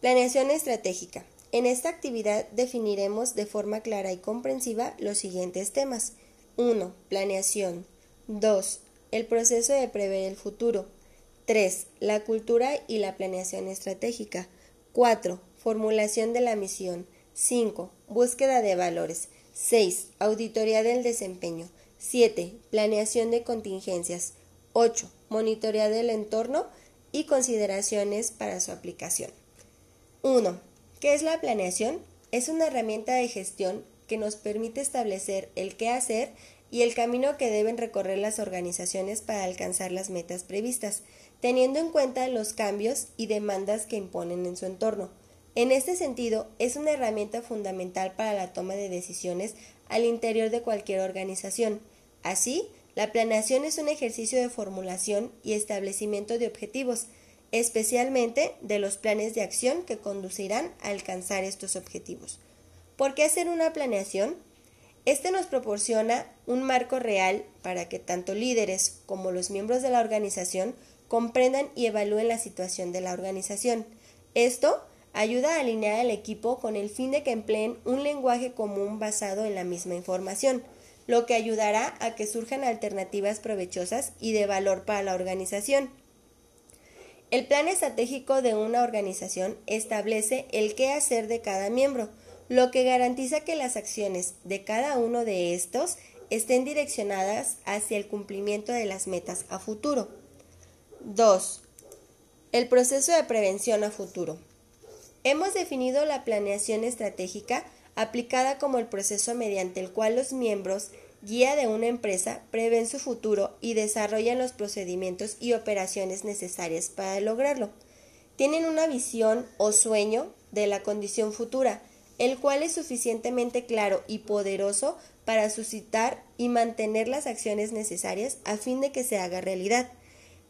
Planeación estratégica. En esta actividad definiremos de forma clara y comprensiva los siguientes temas. 1. Planeación. 2. El proceso de prever el futuro. 3. La cultura y la planeación estratégica. 4. Formulación de la misión. 5. Búsqueda de valores. 6. Auditoría del desempeño. 7. Planeación de contingencias. 8. Monitorear del entorno y consideraciones para su aplicación. 1. ¿Qué es la planeación? Es una herramienta de gestión que nos permite establecer el qué hacer y el camino que deben recorrer las organizaciones para alcanzar las metas previstas, teniendo en cuenta los cambios y demandas que imponen en su entorno. En este sentido, es una herramienta fundamental para la toma de decisiones al interior de cualquier organización. Así, la planeación es un ejercicio de formulación y establecimiento de objetivos, especialmente de los planes de acción que conducirán a alcanzar estos objetivos. ¿Por qué hacer una planeación? Este nos proporciona un marco real para que tanto líderes como los miembros de la organización comprendan y evalúen la situación de la organización. Esto ayuda a alinear al equipo con el fin de que empleen un lenguaje común basado en la misma información, lo que ayudará a que surjan alternativas provechosas y de valor para la organización. El plan estratégico de una organización establece el qué hacer de cada miembro, lo que garantiza que las acciones de cada uno de estos estén direccionadas hacia el cumplimiento de las metas a futuro. 2. El proceso de prevención a futuro. Hemos definido la planeación estratégica aplicada como el proceso mediante el cual los miembros guía de una empresa prevén su futuro y desarrollan los procedimientos y operaciones necesarias para lograrlo. Tienen una visión o sueño de la condición futura, el cual es suficientemente claro y poderoso para suscitar y mantener las acciones necesarias a fin de que se haga realidad.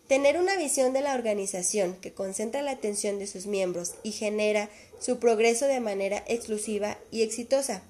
Tener una visión de la organización que concentra la atención de sus miembros y genera su progreso de manera exclusiva y exitosa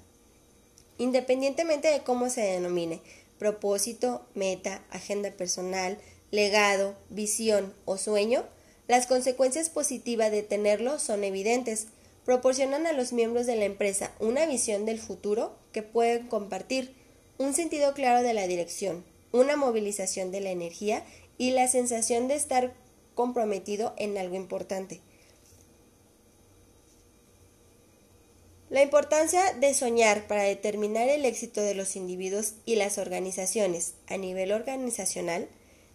independientemente de cómo se denomine, propósito, meta, agenda personal, legado, visión o sueño, las consecuencias positivas de tenerlo son evidentes. Proporcionan a los miembros de la empresa una visión del futuro que pueden compartir, un sentido claro de la dirección, una movilización de la energía y la sensación de estar comprometido en algo importante. La importancia de soñar para determinar el éxito de los individuos y las organizaciones a nivel organizacional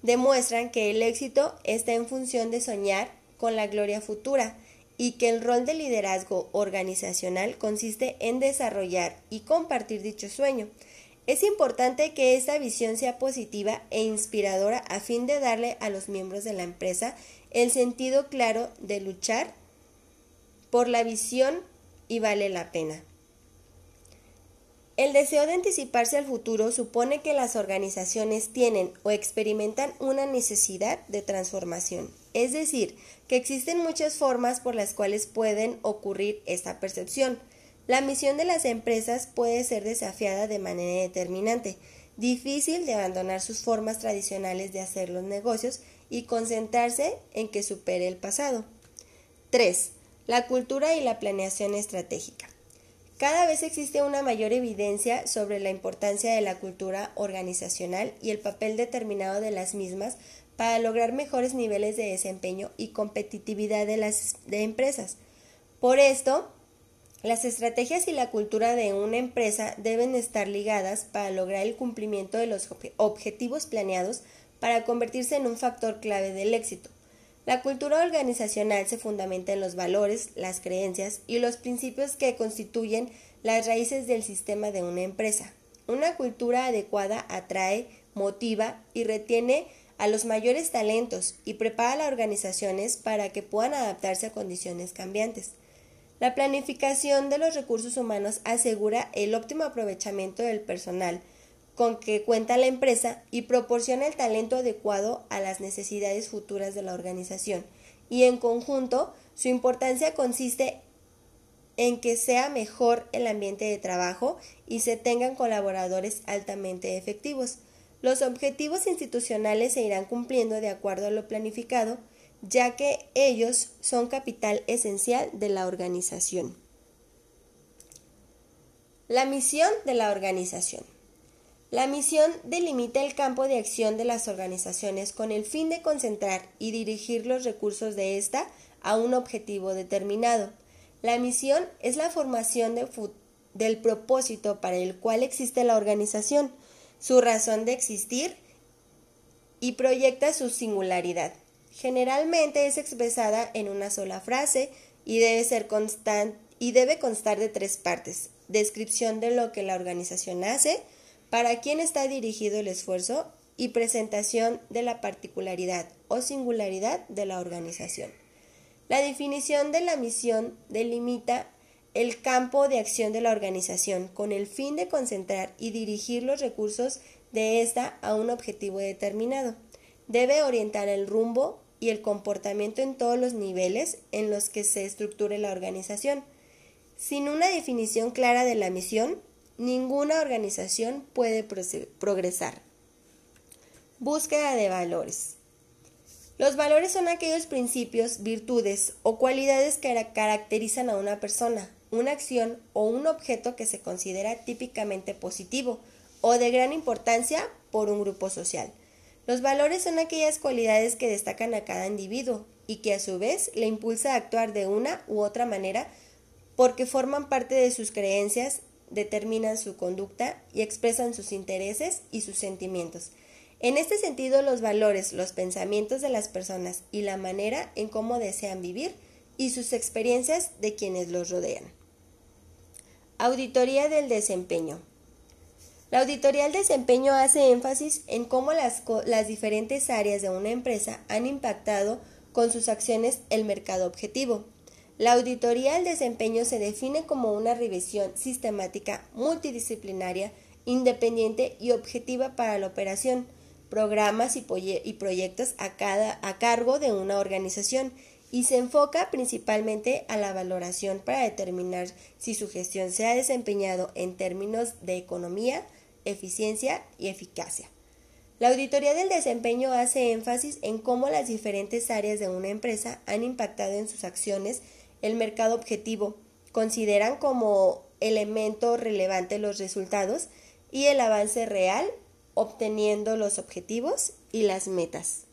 demuestran que el éxito está en función de soñar con la gloria futura y que el rol de liderazgo organizacional consiste en desarrollar y compartir dicho sueño. Es importante que esta visión sea positiva e inspiradora a fin de darle a los miembros de la empresa el sentido claro de luchar por la visión y vale la pena. El deseo de anticiparse al futuro supone que las organizaciones tienen o experimentan una necesidad de transformación, es decir, que existen muchas formas por las cuales pueden ocurrir esta percepción. La misión de las empresas puede ser desafiada de manera determinante, difícil de abandonar sus formas tradicionales de hacer los negocios y concentrarse en que supere el pasado. 3 la cultura y la planeación estratégica. Cada vez existe una mayor evidencia sobre la importancia de la cultura organizacional y el papel determinado de las mismas para lograr mejores niveles de desempeño y competitividad de las empresas. Por esto, las estrategias y la cultura de una empresa deben estar ligadas para lograr el cumplimiento de los objetivos planeados para convertirse en un factor clave del éxito. La cultura organizacional se fundamenta en los valores, las creencias y los principios que constituyen las raíces del sistema de una empresa. Una cultura adecuada atrae, motiva y retiene a los mayores talentos y prepara a las organizaciones para que puedan adaptarse a condiciones cambiantes. La planificación de los recursos humanos asegura el óptimo aprovechamiento del personal, con que cuenta la empresa y proporciona el talento adecuado a las necesidades futuras de la organización. Y en conjunto, su importancia consiste en que sea mejor el ambiente de trabajo y se tengan colaboradores altamente efectivos. Los objetivos institucionales se irán cumpliendo de acuerdo a lo planificado, ya que ellos son capital esencial de la organización. La misión de la organización. La misión delimita el campo de acción de las organizaciones con el fin de concentrar y dirigir los recursos de ésta a un objetivo determinado. La misión es la formación del propósito para el cual existe la organización, su razón de existir y proyecta su singularidad. Generalmente es expresada en una sola frase y debe ser y debe constar de tres partes: descripción de lo que la organización hace, para quién está dirigido el esfuerzo y presentación de la particularidad o singularidad de la organización. La definición de la misión delimita el campo de acción de la organización con el fin de concentrar y dirigir los recursos de ésta a un objetivo determinado. Debe orientar el rumbo y el comportamiento en todos los niveles en los que se estructure la organización. Sin una definición clara de la misión, ninguna organización puede progresar. Búsqueda de valores. Los valores son aquellos principios, virtudes o cualidades que caracterizan a una persona, una acción o un objeto que se considera típicamente positivo o de gran importancia por un grupo social. Los valores son aquellas cualidades que destacan a cada individuo y que a su vez le impulsa a actuar de una u otra manera porque forman parte de sus creencias determinan su conducta y expresan sus intereses y sus sentimientos. En este sentido, los valores, los pensamientos de las personas y la manera en cómo desean vivir y sus experiencias de quienes los rodean. Auditoría del desempeño. La auditoría del desempeño hace énfasis en cómo las, las diferentes áreas de una empresa han impactado con sus acciones el mercado objetivo, la auditoría del desempeño se define como una revisión sistemática, multidisciplinaria, independiente y objetiva para la operación, programas y, proyectos a, a cargo de una organización y se enfoca principalmente a la valoración para determinar si su gestión se ha desempeñado en términos de economía, eficiencia y eficacia. La auditoría del desempeño hace énfasis en cómo las diferentes áreas de una empresa han impactado en sus acciones el mercado objetivo, consideran como elemento relevante los resultados y el avance real obteniendo los objetivos y las metas.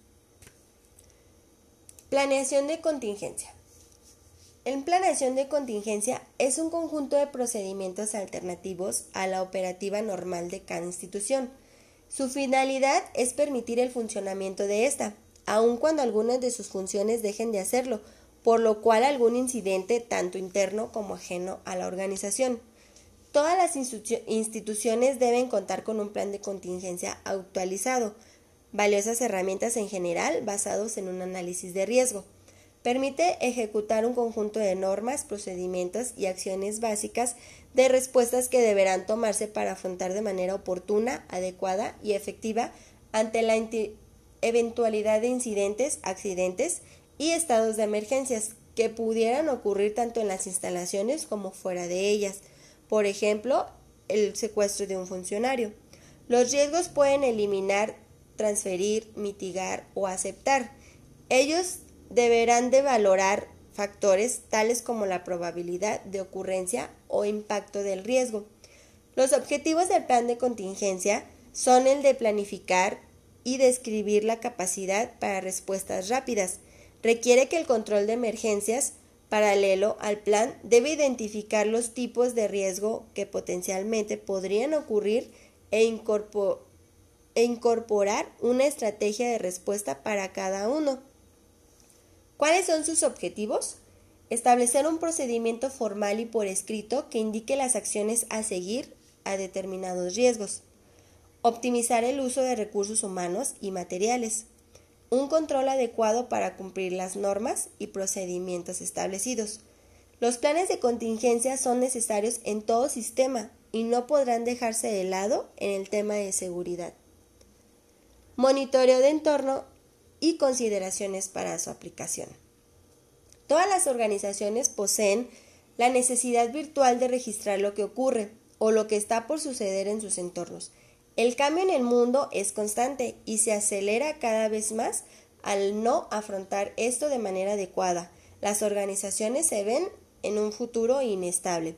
Planeación de contingencia. El planeación de contingencia es un conjunto de procedimientos alternativos a la operativa normal de cada institución. Su finalidad es permitir el funcionamiento de esta, aun cuando algunas de sus funciones dejen de hacerlo, por lo cual algún incidente, tanto interno como ajeno a la organización. Todas las instituciones deben contar con un plan de contingencia actualizado, valiosas herramientas en general basados en un análisis de riesgo. Permite ejecutar un conjunto de normas, procedimientos y acciones básicas de respuestas que deberán tomarse para afrontar de manera oportuna, adecuada y efectiva ante la eventualidad de incidentes, accidentes y estados de emergencias que pudieran ocurrir tanto en las instalaciones como fuera de ellas. Por ejemplo, el secuestro de un funcionario. Los riesgos pueden eliminar, transferir, mitigar o aceptar. Ellos deberán de valorar factores tales como la probabilidad de ocurrencia o impacto del riesgo. Los objetivos del plan de contingencia son el de planificar y describir la capacidad para respuestas rápidas, requiere que el control de emergencias, paralelo al plan, debe identificar los tipos de riesgo que potencialmente podrían ocurrir e, e, incorporar una estrategia de respuesta para cada uno. ¿Cuáles son sus objetivos? Establecer un procedimiento formal y por escrito que indique las acciones a seguir a determinados riesgos. Optimizar el uso de recursos humanos y materiales un control adecuado para cumplir las normas y procedimientos establecidos. Los planes de contingencia son necesarios en todo sistema y no podrán dejarse de lado en el tema de seguridad. Monitoreo de entorno y consideraciones para su aplicación. Todas las organizaciones poseen la necesidad virtual de registrar lo que ocurre o lo que está por suceder en sus entornos el cambio en el mundo es constante y se acelera cada vez más al no afrontar esto de manera adecuada. Las organizaciones se ven en un futuro inestable.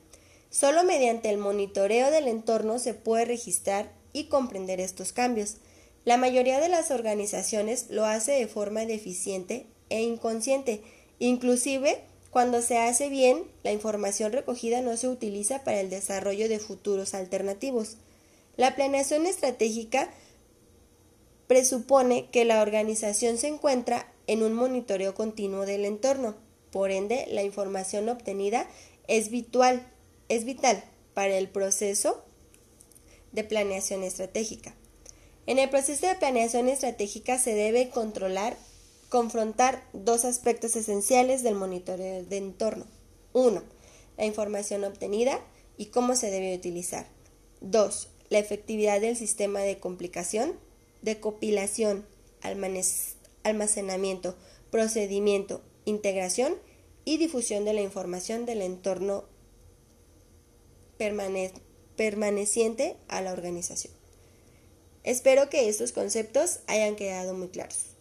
Solo mediante el monitoreo del entorno se puede registrar y comprender estos cambios. La mayoría de las organizaciones lo hace de forma deficiente e inconsciente, inclusive cuando se hace bien, la información recogida no se utiliza para el desarrollo de futuros alternativos. La planeación estratégica presupone que la organización se encuentra en un monitoreo continuo del entorno. Por ende, la información obtenida es vital, para el proceso de planeación estratégica. En el proceso de planeación estratégica se debe controlar, confrontar dos aspectos esenciales del monitoreo de entorno. Uno, la información obtenida y cómo se debe utilizar. Dos, la efectividad del sistema de complicación de compilación, almacenamiento, procedimiento, integración y difusión de la información del entorno permaneciente a la organización. Espero que estos conceptos hayan quedado muy claros.